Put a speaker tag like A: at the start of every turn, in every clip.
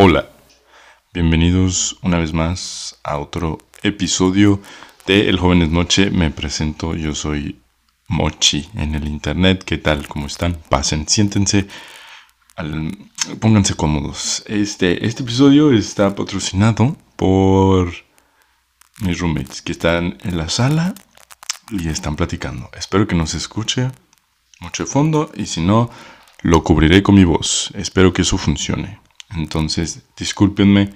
A: Hola, bienvenidos una vez más a otro episodio de El Joven es Noche. Me presento, yo soy Mochi en el internet. ¿Qué tal? ¿Cómo están? Pasen, siéntense, pónganse cómodos. Este, este episodio está patrocinado por mis roommates que están en la sala y están platicando. Espero que nos escuche mucho de fondo y si no, lo cubriré con mi voz. Espero que eso funcione. Entonces, discúlpenme,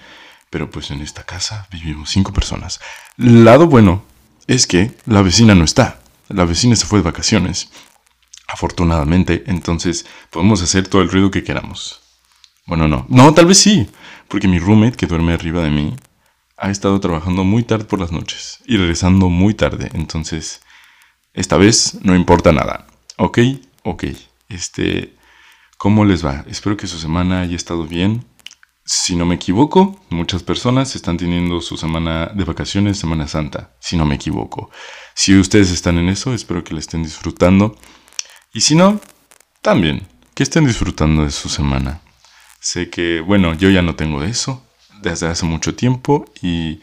A: pero pues en esta casa vivimos cinco personas. Lado bueno es que la vecina no está. La vecina se fue de vacaciones. Afortunadamente, entonces podemos hacer todo el ruido que queramos. Bueno, no. No, tal vez sí. Porque mi roommate que duerme arriba de mí ha estado trabajando muy tarde por las noches y regresando muy tarde. Entonces, esta vez no importa nada. ¿Ok? Ok. Este... ¿Cómo les va? Espero que su semana haya estado bien. Si no me equivoco, muchas personas están teniendo su semana de vacaciones, Semana Santa, si no me equivoco. Si ustedes están en eso, espero que la estén disfrutando. Y si no, también, que estén disfrutando de su semana. Sé que, bueno, yo ya no tengo eso desde hace mucho tiempo y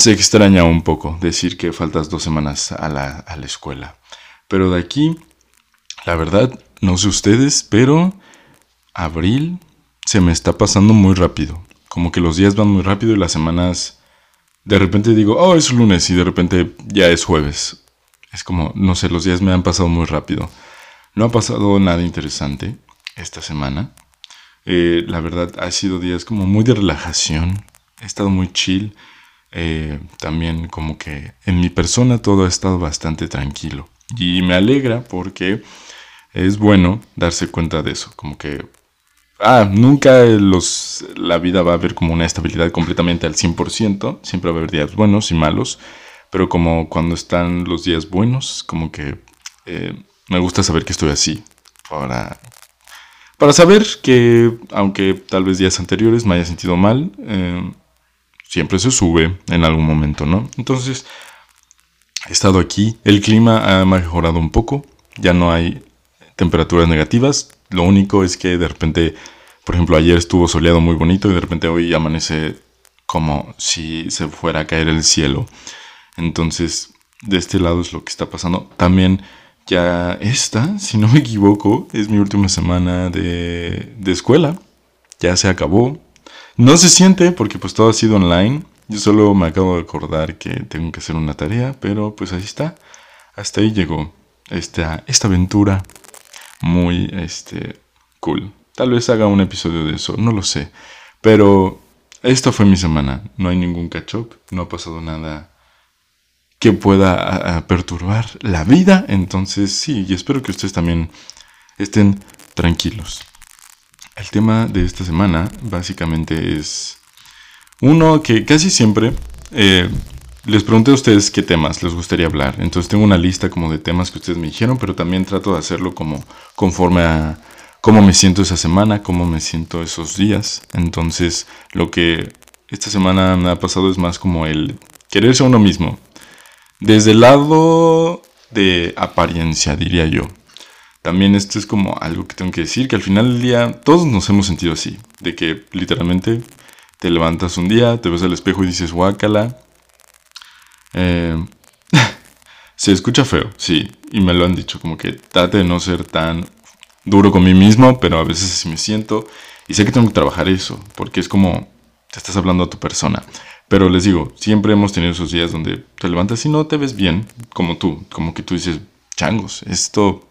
A: se extraña un poco decir que faltas dos semanas a la, a la escuela. Pero de aquí, la verdad, no sé ustedes, pero abril se me está pasando muy rápido. Como que los días van muy rápido y las semanas... De repente digo, oh, es lunes y de repente ya es jueves. Es como, no sé, los días me han pasado muy rápido. No ha pasado nada interesante esta semana. Eh, la verdad, ha sido días como muy de relajación. He estado muy chill. Eh, también como que en mi persona todo ha estado bastante tranquilo. Y me alegra porque es bueno darse cuenta de eso, como que, ah, nunca los, la vida va a haber como una estabilidad completamente al 100%, siempre va a haber días buenos y malos, pero como cuando están los días buenos, como que eh, me gusta saber que estoy así, para, para saber que, aunque tal vez días anteriores me haya sentido mal, eh, siempre se sube en algún momento, ¿no? Entonces, he estado aquí, el clima ha mejorado un poco, ya no hay temperaturas negativas. Lo único es que de repente, por ejemplo, ayer estuvo soleado muy bonito y de repente hoy amanece como si se fuera a caer el cielo. Entonces, de este lado es lo que está pasando. También ya esta, si no me equivoco, es mi última semana de, de escuela. Ya se acabó. No se siente porque pues todo ha sido online. Yo solo me acabo de acordar que tengo que hacer una tarea, pero pues ahí está. Hasta ahí llegó esta, esta aventura muy este, cool. Tal vez haga un episodio de eso, no lo sé. Pero esta fue mi semana. No hay ningún catch up, no ha pasado nada que pueda perturbar la vida. Entonces sí, y espero que ustedes también estén tranquilos. El tema de esta semana básicamente es uno que casi siempre eh, les pregunté a ustedes qué temas les gustaría hablar. Entonces tengo una lista como de temas que ustedes me dijeron, pero también trato de hacerlo como conforme a cómo me siento esa semana, cómo me siento esos días. Entonces lo que esta semana me ha pasado es más como el quererse a uno mismo. Desde el lado de apariencia, diría yo. También esto es como algo que tengo que decir, que al final del día todos nos hemos sentido así. De que literalmente te levantas un día, te ves al espejo y dices, guácala, eh, se escucha feo, sí, y me lo han dicho, como que trate de no ser tan duro con mí mismo, pero a veces así me siento y sé que tengo que trabajar eso, porque es como te estás hablando a tu persona. Pero les digo, siempre hemos tenido esos días donde te levantas y no te ves bien, como tú, como que tú dices, changos, esto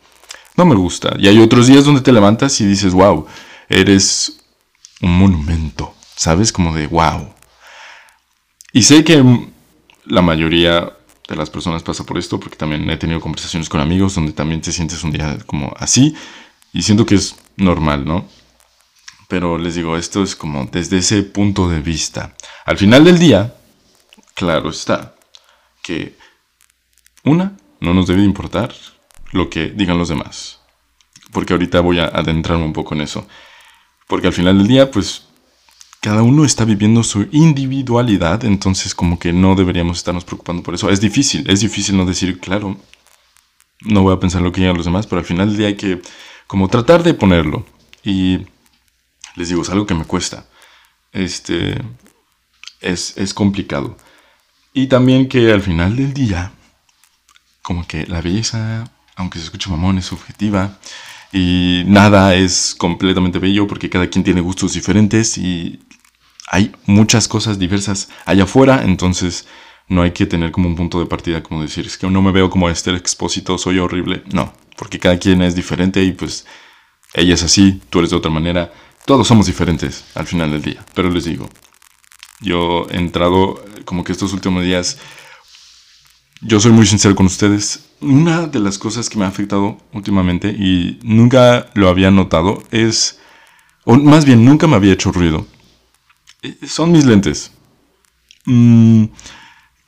A: no me gusta. Y hay otros días donde te levantas y dices, wow, eres un monumento, ¿sabes? Como de wow. Y sé que la mayoría de las personas pasa por esto, porque también he tenido conversaciones con amigos donde también te sientes un día como así, y siento que es normal, ¿no? Pero les digo, esto es como desde ese punto de vista. Al final del día, claro está, que una, no nos debe importar lo que digan los demás. Porque ahorita voy a adentrarme un poco en eso. Porque al final del día, pues cada uno está viviendo su individualidad, entonces como que no deberíamos estarnos preocupando por eso. Es difícil, es difícil no decir, claro, no voy a pensar lo que digan los demás, pero al final del día hay que como tratar de ponerlo. Y les digo, es algo que me cuesta. Este, es, es complicado. Y también que al final del día, como que la belleza, aunque se escuche mamón, es subjetiva. Y nada es completamente bello porque cada quien tiene gustos diferentes y hay muchas cosas diversas allá afuera. Entonces no hay que tener como un punto de partida como decir, es que no me veo como este expósito, soy horrible. No, porque cada quien es diferente y pues ella es así, tú eres de otra manera. Todos somos diferentes al final del día. Pero les digo, yo he entrado como que estos últimos días, yo soy muy sincero con ustedes. Una de las cosas que me ha afectado últimamente y nunca lo había notado es, o más bien nunca me había hecho ruido, son mis lentes. Mm,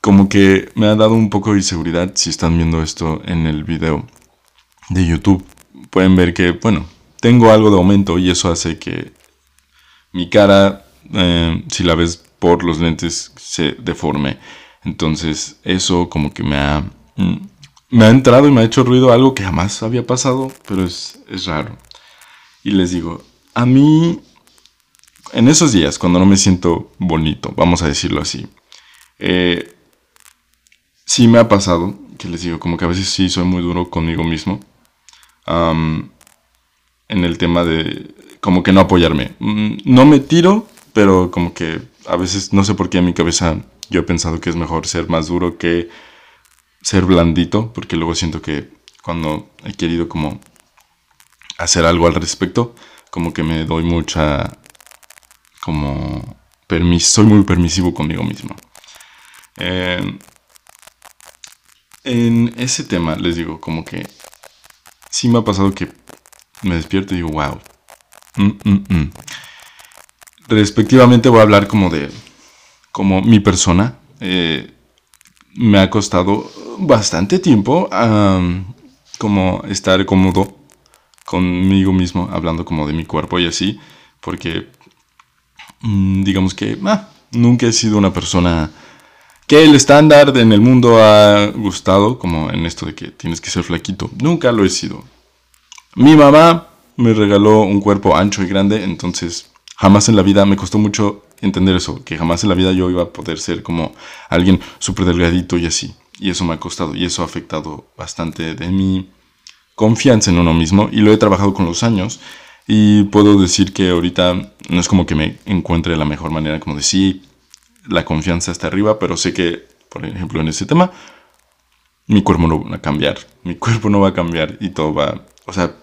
A: como que me ha dado un poco de inseguridad si están viendo esto en el video de YouTube. Pueden ver que, bueno, tengo algo de aumento y eso hace que mi cara, eh, si la ves por los lentes, se deforme. Entonces eso como que me ha, mm, me ha entrado y me ha hecho ruido algo que jamás había pasado, pero es, es raro. Y les digo, a mí, en esos días, cuando no me siento bonito, vamos a decirlo así, eh, sí me ha pasado, que les digo, como que a veces sí soy muy duro conmigo mismo. en el tema de como que no apoyarme. Mm, no me tiro, pero como que a veces no sé por qué en mi cabeza yo he pensado que es mejor ser más duro que ser blandito, porque luego siento que cuando he querido como hacer algo al respecto, como que me doy mucha como permiso, soy muy permisivo conmigo mismo. Eh, en ese tema les digo, como que sí me ha pasado que me despierto y digo, wow. Mm, mm, mm". Respectivamente voy a hablar como de, como mi persona. Eh, me ha costado bastante tiempo como estar cómodo conmigo mismo, hablando como de mi cuerpo y así, porque digamos que ah, nunca he sido una persona que el estándar en el mundo ha gustado, como en esto de que tienes que ser flaquito. Nunca lo he sido. Mi mamá me regaló un cuerpo ancho y grande, entonces jamás en la vida me costó mucho entender eso, que jamás en la vida yo iba a poder ser como alguien súper delgadito y así. Y eso me ha costado y eso ha afectado bastante de mi confianza en uno mismo y lo he trabajado con los años y puedo decir que ahorita no es como que me encuentre la mejor manera como decir la confianza está arriba, pero sé que, por ejemplo, en ese tema, mi cuerpo no va a cambiar, mi cuerpo no va a cambiar y todo va, o sea,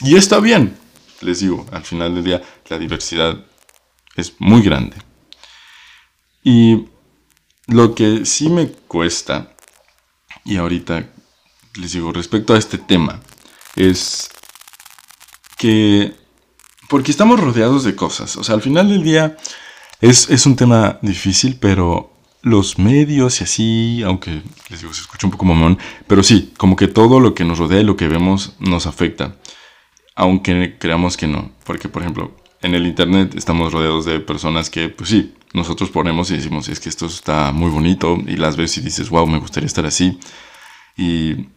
A: y está bien, les digo, al final del día la diversidad es muy grande. Y lo que sí me cuesta, y ahorita les digo respecto a este tema, es que, porque estamos rodeados de cosas, o sea, al final del día es, un tema difícil, pero los medios y así, aunque les digo, se escucha un poco mamón, pero sí, como que todo lo que nos rodea y lo que vemos nos afecta, aunque creamos que no, porque por ejemplo, en el internet estamos rodeados de personas que, pues sí, nosotros ponemos y decimos, es que esto está muy bonito, y las ves y dices, wow, me gustaría estar así, y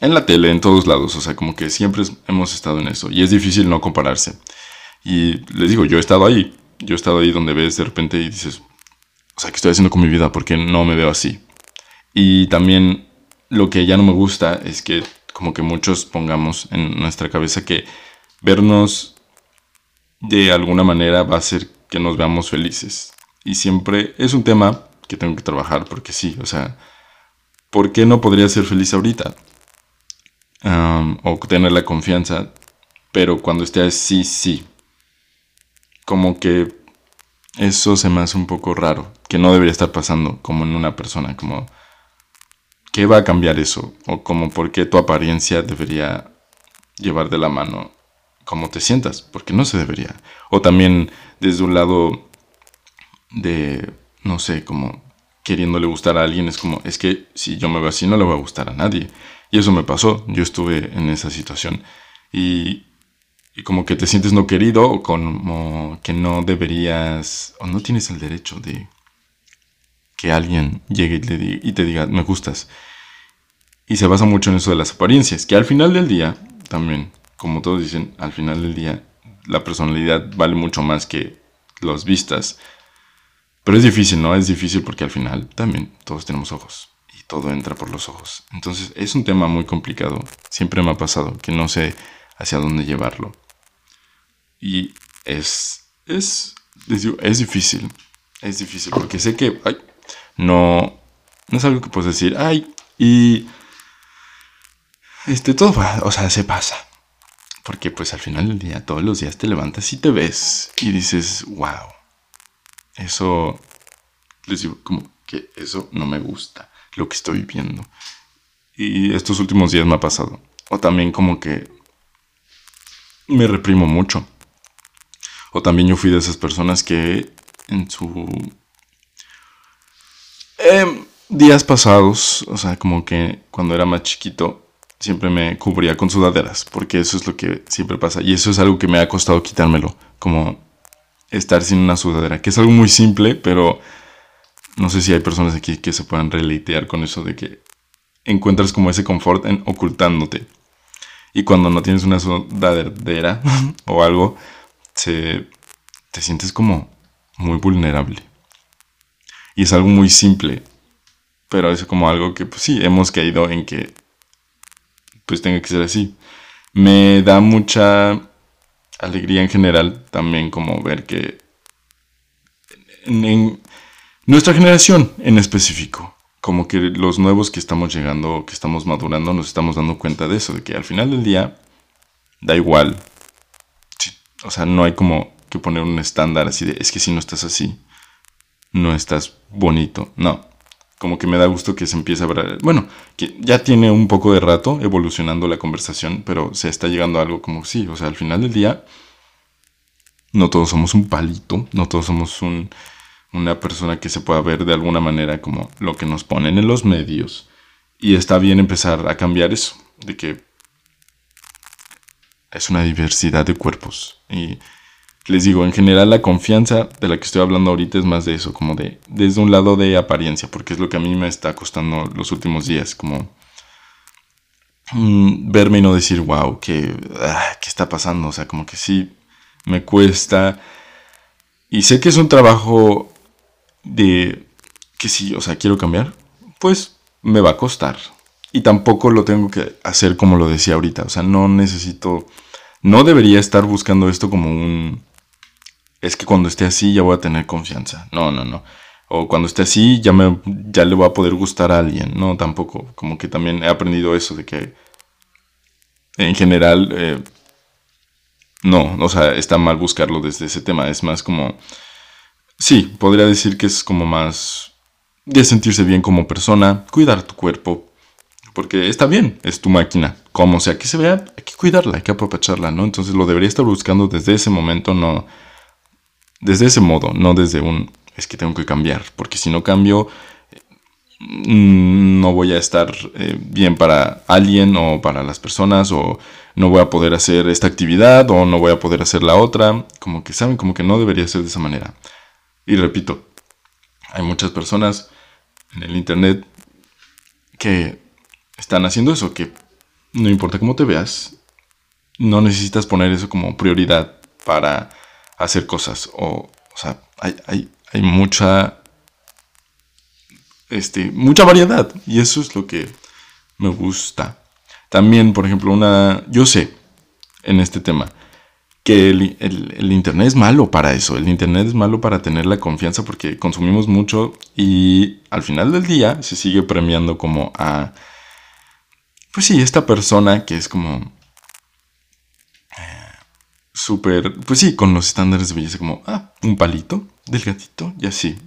A: en la tele, en todos lados, o sea, como que siempre hemos estado en eso, y es difícil no compararse. Y les digo, yo he estado ahí, yo he estado ahí donde ves de repente y dices, o sea, ¿qué estoy haciendo con mi vida? Porque no me veo así. Y también lo que ya no me gusta es que como que muchos pongamos en nuestra cabeza que vernos de alguna manera va a hacer que nos veamos felices. Y siempre es un tema que tengo que trabajar porque sí, o sea, ¿por qué no podría ser feliz ahorita? O tener la confianza, pero cuando esté así, sí, como que eso se me hace un poco raro, que no debería estar pasando como en una persona, como ¿qué va a cambiar eso? O como por qué tu apariencia debería llevar de la mano cómo te sientas, porque no se debería. O también desde un lado de, no sé, como queriéndole gustar a alguien, es como, es que si yo me veo así no le voy a gustar a nadie. Y eso me pasó, yo estuve en esa situación. Y y como que te sientes no querido o como que no deberías o no tienes el derecho de que alguien llegue y, te diga me gustas. Y se basa mucho en eso de las apariencias, que al final del día, también, como todos dicen, al final del día, la personalidad vale mucho más que las vistas. Pero es difícil, ¿no? Es difícil porque al final también todos tenemos ojos y todo entra por los ojos. Entonces es un tema muy complicado. Siempre me ha pasado que no sé hacia dónde llevarlo. Y es, es, es difícil. Es difícil porque sé que ay, no, no es algo que puedes decir, ay, y este, todo o sea, se pasa. Porque pues al final del día, todos los días te levantas y te ves y dices, wow, eso, les digo, como que eso no me gusta, lo que estoy viendo. Y estos últimos días me ha pasado. O también como que me reprimo mucho. O también yo fui de esas personas que en su... Eh, días pasados, o sea, como que cuando era más chiquito, siempre me cubría con sudaderas, porque eso es lo que siempre pasa. Y eso es algo que me ha costado quitármelo, como estar sin una sudadera, que es algo muy simple, pero no sé si hay personas aquí que se puedan releitear con eso de que encuentras como ese confort en ocultándote. Y cuando no tienes una sudadera o algo, se, te sientes como muy vulnerable. Y es algo muy simple, pero es como algo que, pues sí, hemos caído en que pues tenga que ser así. Me da mucha alegría en general también como ver que nuestra generación en específico, como que los nuevos que estamos llegando, que estamos madurando, nos estamos dando cuenta de eso, de que al final del día da igual. O sea, no hay como que poner un estándar así de, es que si no estás así, no estás bonito. No, como que me da gusto que se empiece a ver, bueno, que ya tiene un poco de rato evolucionando la conversación, pero se está llegando a algo como sí, o sea, al final del día, no todos somos un palito, no todos somos un, una persona que se pueda ver de alguna manera como lo que nos ponen en los medios. Y está bien empezar a cambiar eso, de que es una diversidad de cuerpos. Y les digo, en general la confianza de la que estoy hablando ahorita es más de eso, como de desde un lado de apariencia, porque es lo que a mí me está costando los últimos días, como mm, verme y no decir, wow, ¿qué, ah, ¿qué está pasando? O sea, como que sí, me cuesta. Y sé que es un trabajo de que sí, o sea, quiero cambiar, pues me va a costar. Y tampoco lo tengo que hacer como lo decía ahorita, o sea, no necesito, no debería estar buscando esto como un es que cuando esté así ya voy a tener confianza. No, no, no. O cuando esté así ya, me, ya le voy a poder gustar a alguien. No, tampoco. Como que también he aprendido eso de que en general eh, no, o sea, está mal buscarlo desde ese tema. Es más como... Sí, podría decir que es como más de sentirse bien como persona, cuidar tu cuerpo, porque está bien, es tu máquina. Como sea que se vea, hay que cuidarla, hay que aprovecharla, ¿no? Entonces lo debería estar buscando desde ese momento, no desde ese modo, no desde un es que tengo que cambiar, porque si no cambio mm, no voy a estar eh, bien para alguien o para las personas o no voy a poder hacer esta actividad o no voy a poder hacer la otra, como que saben, como que no debería ser de esa manera. Y repito, hay muchas personas en el internet que están haciendo eso, que no importa cómo te veas, no necesitas poner eso como prioridad para hacer cosas. O, o sea, hay, hay, hay mucha, este, mucha variedad. Y eso es lo que me gusta. También, por ejemplo, una, yo sé en este tema que el, el, Internet es malo para eso. El Internet es malo para tener la confianza porque consumimos mucho y al final del día se sigue premiando como a, pues sí, esta persona que es como súper, pues sí, con los estándares de belleza como, ah, un palito del gatito y así.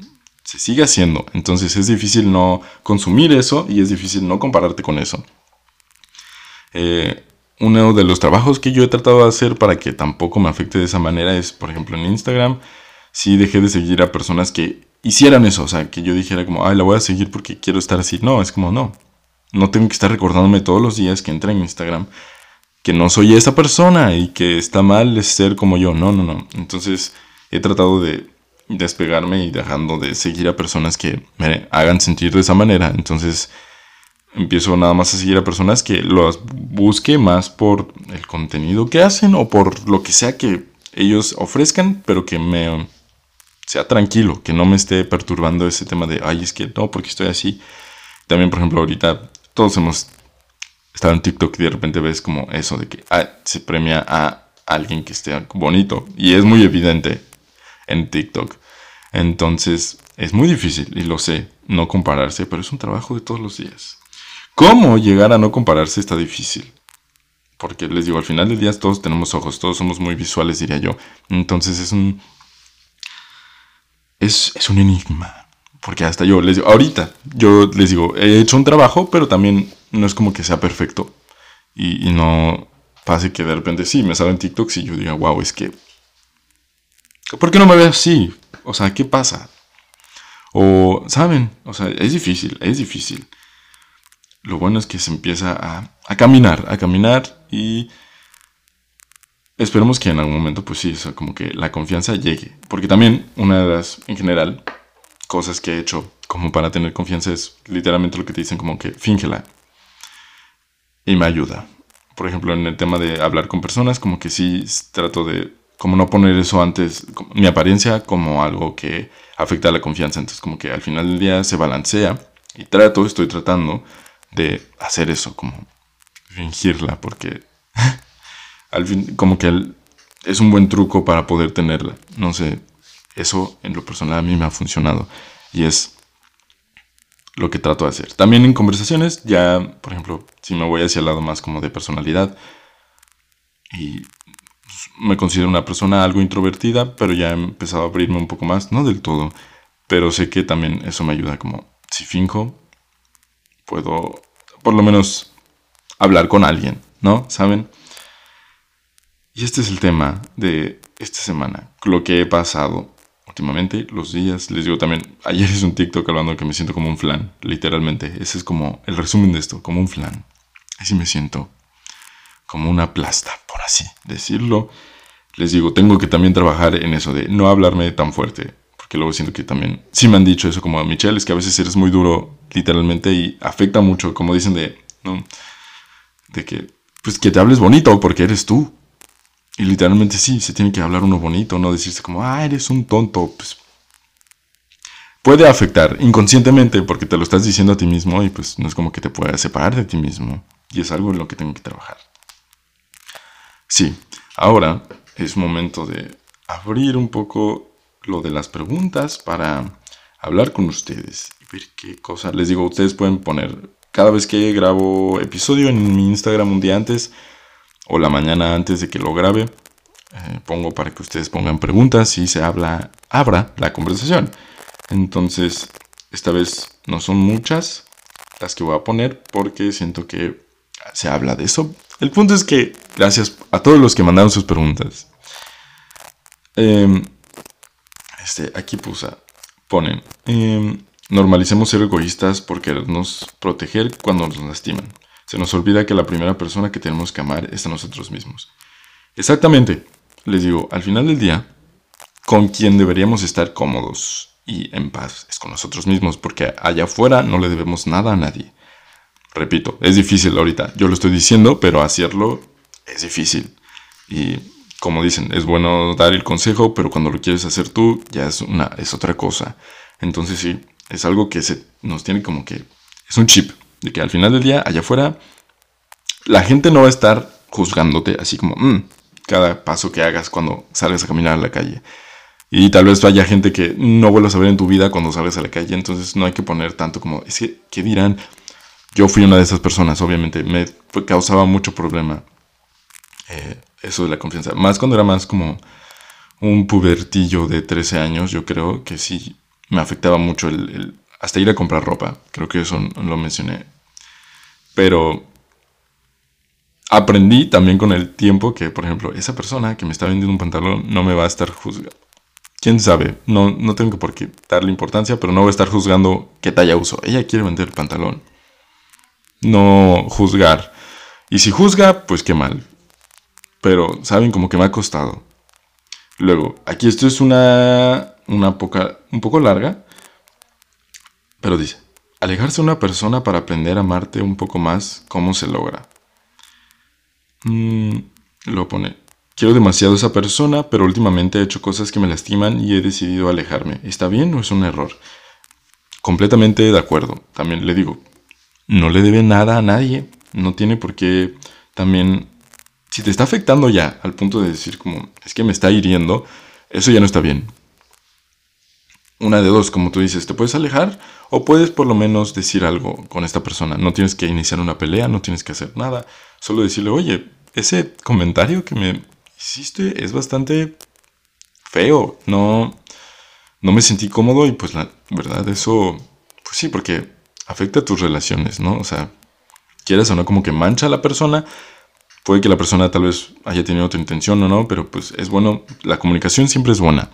A: Se sigue haciendo. Entonces es difícil no consumir eso y es difícil no compararte con eso. Eh, uno de los trabajos que yo he tratado de hacer para que tampoco me afecte de esa manera es, por ejemplo, en Instagram, sí dejé de seguir a personas que hicieran eso. O sea, que yo dijera como, ay, la voy a seguir porque quiero estar así. No, es como, no. No tengo que estar recordándome todos los días que entré en Instagram que no soy esa persona y que está mal ser como yo. No, no, no. Entonces he tratado de despegarme y dejando de seguir a personas que me hagan sentir de esa manera. Entonces empiezo nada más a seguir a personas que los busque más por el contenido que hacen o por lo que sea que ellos ofrezcan, pero que me sea tranquilo, que no me esté perturbando ese tema de, ay, es que no, porque estoy así. También, por ejemplo, ahorita todos hemos estado en TikTok y de repente ves como eso de que ah, se premia a alguien que esté bonito. Y es muy evidente en TikTok. Entonces, es muy difícil, y lo sé, no compararse, pero es un trabajo de todos los días. ¿Cómo llegar a no compararse está difícil? Porque les digo, al final del día todos tenemos ojos, todos somos muy visuales, diría yo. Entonces es un... Es, es un enigma. Porque hasta yo les digo, ahorita yo les digo, he hecho un trabajo, pero también no es como que sea perfecto. Y, no pase que de repente sí, me sale en TikTok y yo diga, wow, es que... ¿Por qué no me ve así? O sea, ¿qué pasa? O, ¿saben? O sea, es difícil, es difícil. Lo bueno es que se empieza a, a caminar, a caminar y esperemos que en algún momento, pues sí, o como que la confianza llegue. Porque también una de las, en general, cosas que he hecho como para tener confianza es literalmente lo que te dicen como que fíngela. Y me ayuda. Por ejemplo, en el tema de hablar con personas, como que sí trato de como no poner eso antes, mi apariencia como algo que afecta a la confianza. Entonces como que al final del día se balancea y trato, estoy tratando de hacer eso, como fingirla, porque al fin, como que es un buen truco para poder tenerla. No sé, eso en lo personal a mí me ha funcionado y es lo que trato de hacer. También en conversaciones, ya, por ejemplo, si me voy hacia el lado más como de personalidad y me considero una persona algo introvertida, pero ya he empezado a abrirme un poco más, no del todo, pero sé que también eso me ayuda como si finjo, puedo por lo menos hablar con alguien, ¿no? ¿Saben? Y este es el tema de esta semana, lo que he pasado últimamente, los días, les digo también, ayer es un TikTok hablando que me siento como un flan, literalmente, ese es como el resumen de esto, como un flan, así me siento como una plasta, por así decirlo. Les digo, tengo que también trabajar en eso de no hablarme tan fuerte, porque luego siento que también, sí me han dicho eso como a Michelle, es que a veces eres muy duro literalmente y afecta mucho, como dicen de. De que, pues que te hables bonito porque eres tú. Y literalmente sí, se tiene que hablar uno bonito, no decirse como, ah, eres un tonto, pues puede afectar inconscientemente porque te lo estás diciendo a ti mismo y pues no es como que te puedas separar de ti mismo. Y es algo en lo que tengo que trabajar. Sí, ahora es momento de abrir un poco lo de las preguntas para hablar con ustedes y ver qué cosa. Les digo, ustedes pueden poner cada vez que grabo episodio en mi Instagram un día antes o la mañana antes de que lo grabe. Eh, pongo para que ustedes pongan preguntas y se habla, abra la conversación. Entonces, esta vez no son muchas las que voy a poner porque siento que se habla de eso el punto es que, gracias a todos los que mandaron sus preguntas. Em, este, aquí pusa, ponen, em, normalicemos ser egoístas por querernos proteger cuando nos lastiman. Se nos olvida que la primera persona que tenemos que amar es a nosotros mismos. Exactamente, les digo, al final del día, con quien deberíamos estar cómodos y en paz es con nosotros mismos, porque allá afuera no le debemos nada a nadie. Repito, es difícil ahorita. Yo lo estoy diciendo, pero hacerlo es difícil. Y como dicen, es bueno dar el consejo, pero cuando lo quieres hacer tú, ya es, una, es otra cosa. Entonces sí, es algo que se, nos tiene como que... Es un chip, de que al final del día, allá afuera, la gente no va a estar juzgándote así como, mm", cada paso que hagas cuando salgas a caminar a la calle. Y tal vez haya gente que no vuelvas a ver en tu vida cuando salgas a la calle, entonces no hay que poner tanto como, es que, ¿qué dirán? Yo fui una de esas personas, obviamente, me causaba mucho problema eh, eso de la confianza. Más cuando era más como un pubertillo de 13 años, yo creo que sí me afectaba mucho el, hasta ir a comprar ropa. Creo que eso lo mencioné. Pero aprendí también con el tiempo que, por ejemplo, esa persona que me está vendiendo un pantalón no me va a estar juzgando. Quién sabe, no, no tengo por qué darle importancia, pero no voy a estar juzgando qué talla uso. Ella quiere vender el pantalón no juzgar. Y si juzga, pues qué mal. Pero, ¿saben? Como que me ha costado. Luego, aquí esto es una, una poca, un poco larga. Pero dice, alejarse de una persona para aprender a amarte un poco más, ¿cómo se logra? Mm, lo pone, quiero demasiado a esa persona, pero últimamente he hecho cosas que me lastiman y he decidido alejarme. ¿Está bien o es un error? Completamente de acuerdo. También le digo, no le debe nada a nadie. No tiene por qué también... Si te está afectando ya al punto de decir como, es que me está hiriendo, eso ya no está bien. Una de dos, como tú dices, te puedes alejar o puedes por lo menos decir algo con esta persona. No tienes que iniciar una pelea, no tienes que hacer nada. Solo decirle, oye, ese comentario que me hiciste es bastante feo. No, no me sentí cómodo y pues la verdad eso, pues sí, porque afecta a tus relaciones, ¿no? O sea, quieras o no como que mancha a la persona. Puede que la persona tal vez haya tenido otra intención o no, pero pues es bueno, la comunicación siempre es buena.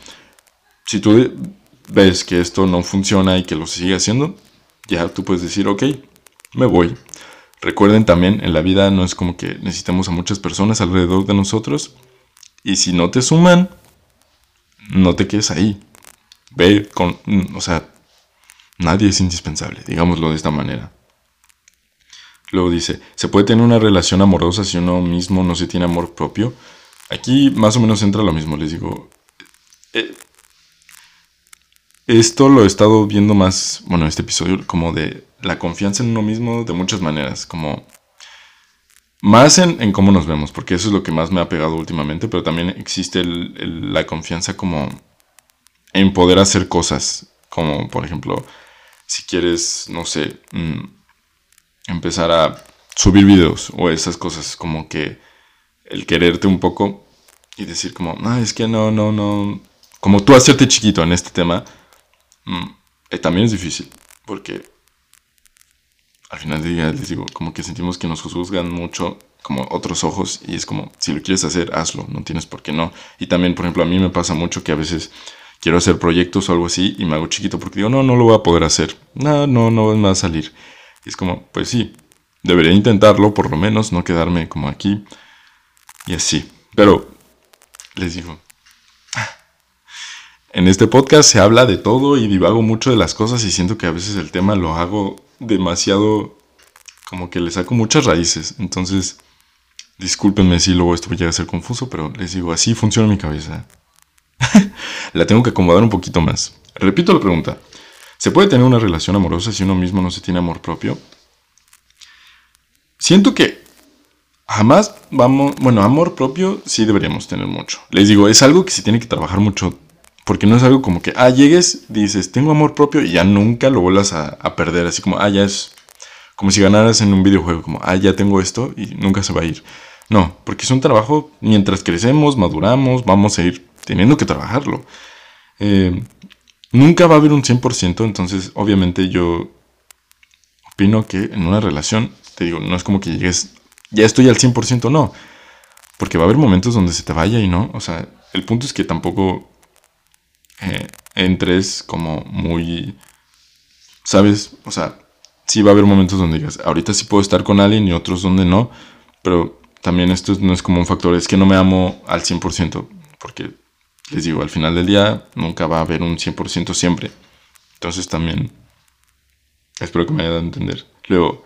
A: Si tú ves que esto no funciona y que lo sigue haciendo, ya tú puedes decir, ok, me voy. Recuerden también, en la vida no es como que necesitamos a muchas personas alrededor de nosotros. Y si no te suman, no te quedes ahí. Ve con, o sea, nadie es indispensable, digámoslo de esta manera. Luego dice, ¿se puede tener una relación amorosa si uno mismo no se tiene amor propio? Aquí más o menos entra lo mismo, les digo. Eh, esto lo he estado viendo más, bueno, este episodio, como de la confianza en uno mismo de muchas maneras, como más en, cómo nos vemos, porque eso es lo que más me ha pegado últimamente, pero también existe la confianza como en poder hacer cosas, como por ejemplo, si quieres, no sé, mm, empezar a subir videos o esas cosas, como que el quererte un poco y decir como, no, es que no, no, no, como tú hacerte chiquito en este tema, Mm, eh, también es difícil, porque al final del día les digo, como que sentimos que nos juzgan mucho como otros ojos y es como, si lo quieres hacer, hazlo, no tienes por qué no. Y también, por ejemplo, a mí me pasa mucho que a veces quiero hacer proyectos o algo así y me hago chiquito porque digo, no, no lo voy a poder hacer, no, no, no va a salir. Y es como, pues sí, debería intentarlo por lo menos, no quedarme como aquí y así. Pero, les digo, en este podcast se habla de todo y divago mucho de las cosas y siento que a veces el tema lo hago demasiado como que le saco muchas raíces. Entonces, discúlpenme si luego esto llega a ser confuso, pero les digo, así funciona mi cabeza. la tengo que acomodar un poquito más. Repito la pregunta. ¿Se puede tener una relación amorosa si uno mismo no se tiene amor propio? Siento que jamás vamos, bueno, amor propio sí deberíamos tener mucho. Les digo, es algo que se tiene que trabajar mucho porque no es algo como que, ah, llegues, dices, tengo amor propio y ya nunca lo vuelvas a, perder. Así como, ah, ya es como si ganaras en un videojuego, como, ah, ya tengo esto y nunca se va a ir. No, porque es un trabajo, mientras crecemos, maduramos, vamos a ir teniendo que trabajarlo. Eh, nunca va a haber un 100%, entonces obviamente yo opino que en una relación, te digo, no es como que llegues, ya estoy al 100%, no. Porque va a haber momentos donde se te vaya y no. O sea, el punto es que tampoco eh, entres como muy, ¿sabes? O sea, sí va a haber momentos donde digas, ahorita sí puedo estar con alguien y otros donde no, pero también esto no es como un factor, es que no me amo al 100%, porque les digo, al final del día nunca va a haber un 100% siempre. Entonces también espero que me haya dado a entender. Luego,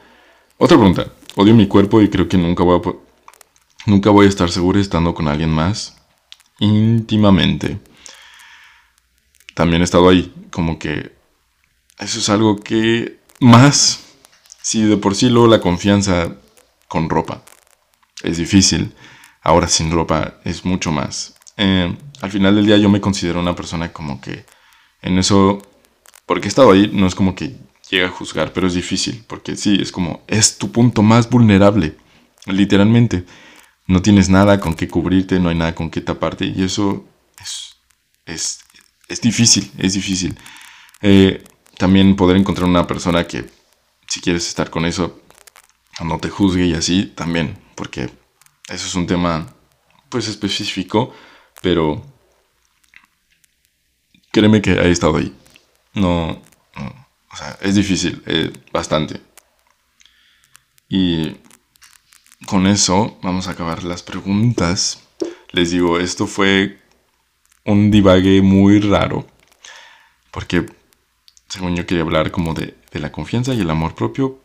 A: otra pregunta. Odio mi cuerpo y creo que nunca voy a, nunca voy a estar seguro estando con alguien más íntimamente también he estado ahí. Como que eso es algo que más, si de por sí luego la confianza con ropa es difícil, ahora sin ropa es mucho más. Eh, al final del día yo me considero una persona como que en eso, porque he estado ahí, no es como que llega a juzgar, pero es difícil, porque sí, es como, es tu punto más vulnerable, literalmente. No tienes nada con qué cubrirte, no hay nada con qué taparte, y eso es, es es difícil, es difícil. Eh, también poder encontrar una persona que, si quieres estar con eso, no te juzgue y así, también, porque eso es un tema, pues, específico, pero créeme que he estado ahí. No, o sea, es difícil, eh, bastante. Y con eso vamos a acabar las preguntas. Les digo, esto fue un divague muy raro. Porque, según yo quería hablar como de, la confianza y el amor propio,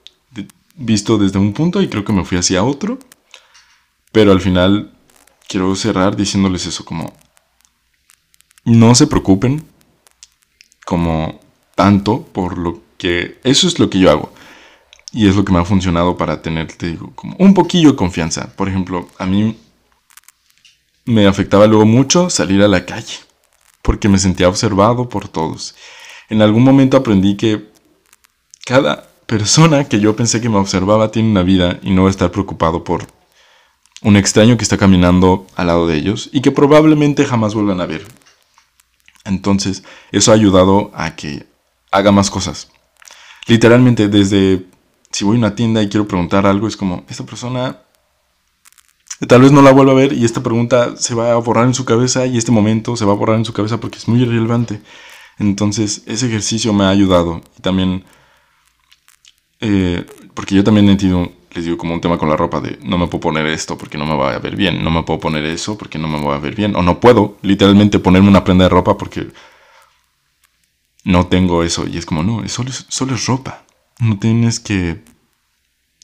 A: visto desde un punto y creo que me fui hacia otro. Pero al final quiero cerrar diciéndoles eso como no se preocupen como tanto por lo que eso es lo que yo hago. Y es lo que me ha funcionado para tener te digo como un poquillo de confianza. Por ejemplo a mí me afectaba luego mucho salir a la calle porque me sentía observado por todos. En algún momento aprendí que cada persona que yo pensé que me observaba tiene una vida y no va a estar preocupado por un extraño que está caminando al lado de ellos y que probablemente jamás vuelvan a ver. Entonces, eso ha ayudado a que haga más cosas. Literalmente, desde si voy a una tienda y quiero preguntar algo, es como, esta persona tal vez no la vuelva a ver y esta pregunta se va a borrar en su cabeza y este momento se va a borrar en su cabeza porque es muy irrelevante. Entonces, ese ejercicio me ha ayudado y también eh, porque yo también he tenido, les digo, como un tema con la ropa de no me puedo poner esto porque no me va a ver bien, no me puedo poner eso porque no me va a ver bien, o no puedo literalmente ponerme una prenda de ropa porque no tengo eso. Y es como, no, solo solo es ropa. No tienes que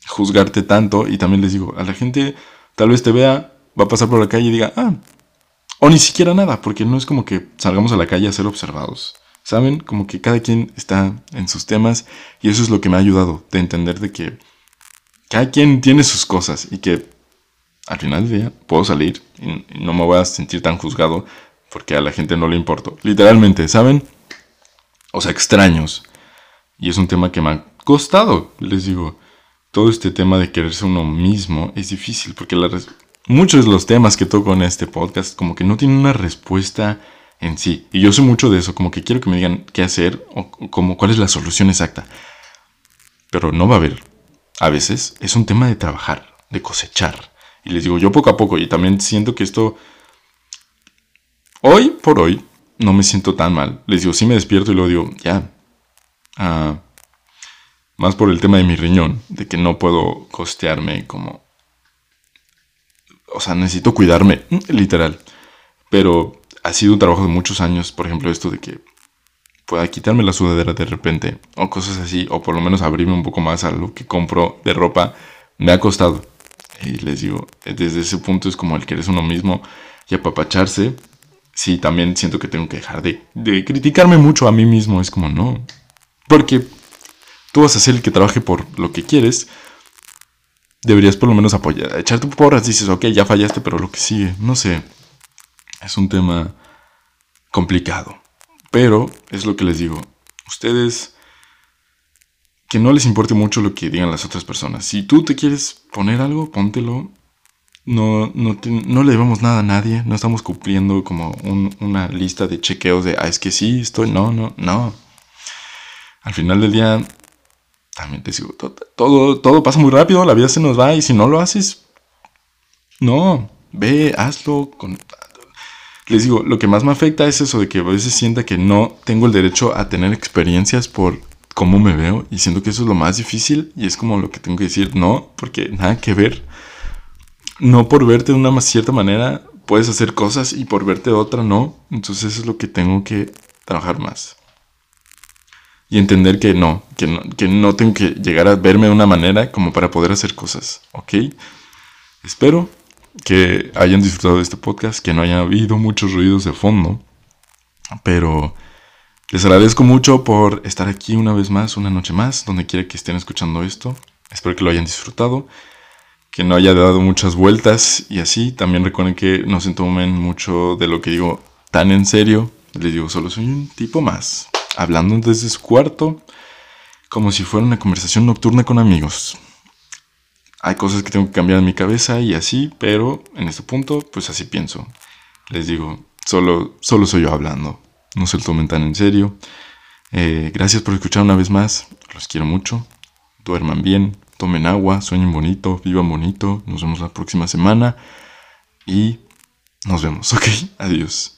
A: juzgarte tanto. Y también les digo, a la gente tal vez te vea, va a pasar por la calle y diga, ah, o ni siquiera nada, porque no es como que salgamos a la calle a ser observados. ¿Saben? Como que cada quien está en sus temas y eso es lo que me ha ayudado, de entender de que cada quien tiene sus cosas y que al final del día puedo salir y no me voy a sentir tan juzgado porque a la gente no le importo. Literalmente, ¿saben? O sea, extraños. Y es un tema que me ha costado, les digo. Todo este tema de quererse uno mismo es difícil porque muchos de los temas que toco en este podcast como que no tienen una respuesta en sí. Y yo sé mucho de eso, como que quiero que me digan qué hacer o como cuál es la solución exacta. Pero no va a haber. A veces es un tema de trabajar, de cosechar. Y les digo yo poco a poco, y también siento que esto, hoy por hoy, no me siento tan mal. Les digo, sí me despierto y luego digo, ya. Ah, más por el tema de mi riñón, de que no puedo costearme como... O sea, necesito cuidarme, literal. Pero ha sido un trabajo de muchos años, por ejemplo, esto de que pueda quitarme la sudadera de repente, o cosas así, o por lo menos abrirme un poco más a lo que compro de ropa, me ha costado. Y les digo, desde ese punto es como el que eres uno mismo y apapacharse. Sí, también siento que tengo que dejar de, de criticarme mucho a mí mismo. Es como, no. Porque tú vas a ser el que trabaje por lo que quieres. Deberías por lo menos apoyar, echar tu porras. Dices, ok, ya fallaste, pero lo que sigue, no sé. Es un tema complicado. Pero es lo que les digo. Ustedes que no les importe mucho lo que digan las otras personas. Si tú te quieres poner algo, póntelo. No, no, no le debemos nada a nadie. No estamos cumpliendo como una lista de chequeos de, ah, es que sí, estoy. No, no, no. Al final del día, también te digo, todo, todo, todo pasa muy rápido, la vida se nos va y si no lo haces, no, ve, hazlo, con, les digo, lo que más me afecta es eso de que a veces sienta que no tengo el derecho a tener experiencias por cómo me veo y siento que eso es lo más difícil y es como lo que tengo que decir, no, porque nada que ver. No por verte de una cierta manera puedes hacer cosas y por verte de otra no. Entonces eso es lo que tengo que trabajar más. Y entender que no, que no, que no tengo que llegar a verme de una manera como para poder hacer cosas, ¿ok? Espero que hayan disfrutado de este podcast, que no haya habido muchos ruidos de fondo. Pero les agradezco mucho por estar aquí una vez más, una noche más, donde quiera que estén escuchando esto. Espero que lo hayan disfrutado, que no haya dado muchas vueltas y así. También recuerden que no se tomen mucho de lo que digo tan en serio. Les digo, solo soy un tipo más, hablando desde su cuarto, como si fuera una conversación nocturna con amigos hay cosas que tengo que cambiar en mi cabeza y así, pero en este punto, pues así pienso. Les digo, solo, solo soy yo hablando. No se lo tomen tan en serio. Eh, gracias por escuchar una vez más. Los quiero mucho. Duerman bien, tomen agua, sueñen bonito, vivan bonito. Nos vemos la próxima semana. Y nos vemos, ¿ok? Adiós.